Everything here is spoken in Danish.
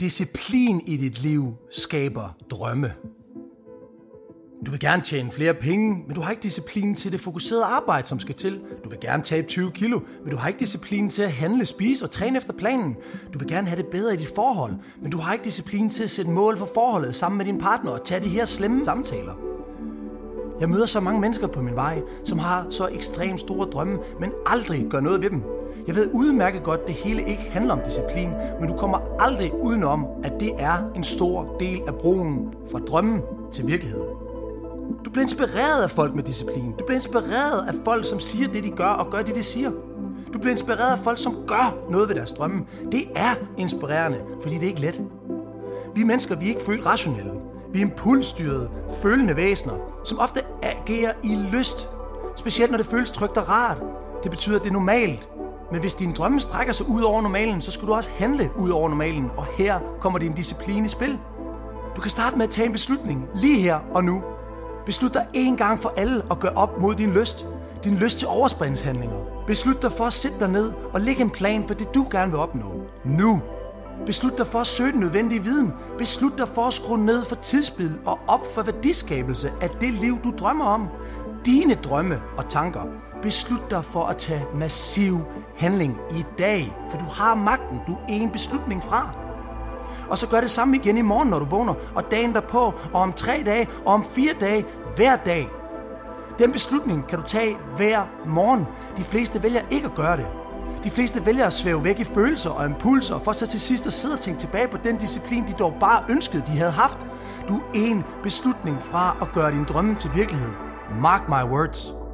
Disciplin i dit liv skaber drømme. Du vil gerne tjene flere penge, men du har ikke disciplin til det fokuserede arbejde, som skal til. Du vil gerne tabe 20 kilo, men du har ikke disciplin til at handle, spise og træne efter planen. Du vil gerne have det bedre i dit forhold, men du har ikke disciplin til at sætte mål for forholdet sammen med din partner og tage de her slemme samtaler. Jeg møder så mange mennesker på min vej, som har så ekstremt store drømme, men aldrig gør noget ved dem. Jeg ved udmærket godt, at det hele ikke handler om disciplin, men du kommer aldrig udenom, at det er en stor del af broen fra drømmen til virkelighed. Du bliver inspireret af folk med disciplin. Du bliver inspireret af folk, som siger det, de gør, og gør det, de siger. Du bliver inspireret af folk, som gør noget ved deres drømme. Det er inspirerende, fordi det er ikke let. Vi mennesker, vi er ikke født rationelle. Vi er impulsstyrede, følende væsener, som ofte agerer i lyst. Specielt når det føles trygt og rart. Det betyder, at det er normalt. Men hvis din drømme strækker sig ud over normalen, så skal du også handle ud over normalen. Og her kommer din disciplin i spil. Du kan starte med at tage en beslutning lige her og nu. Beslut dig en gang for alle at gøre op mod din lyst. Din lyst til overspringshandlinger. Beslut dig for at sætte dig ned og lægge en plan for det, du gerne vil opnå. Nu. Beslut dig for at søge den nødvendige viden. Beslut dig for at skrue ned for tidsspil og op for værdiskabelse af det liv, du drømmer om. Dine drømme og tanker. Beslut dig for at tage massiv handling i dag, for du har magten. Du er en beslutning fra. Og så gør det samme igen i morgen, når du vågner, og dagen derpå, og om tre dage, og om fire dage, hver dag. Den beslutning kan du tage hver morgen. De fleste vælger ikke at gøre det. De fleste vælger at svæve væk i følelser og impulser, for så til sidst at sidde og tænke tilbage på den disciplin, de dog bare ønskede, de havde haft. Du er en beslutning fra at gøre din drømme til virkelighed. Mark my words.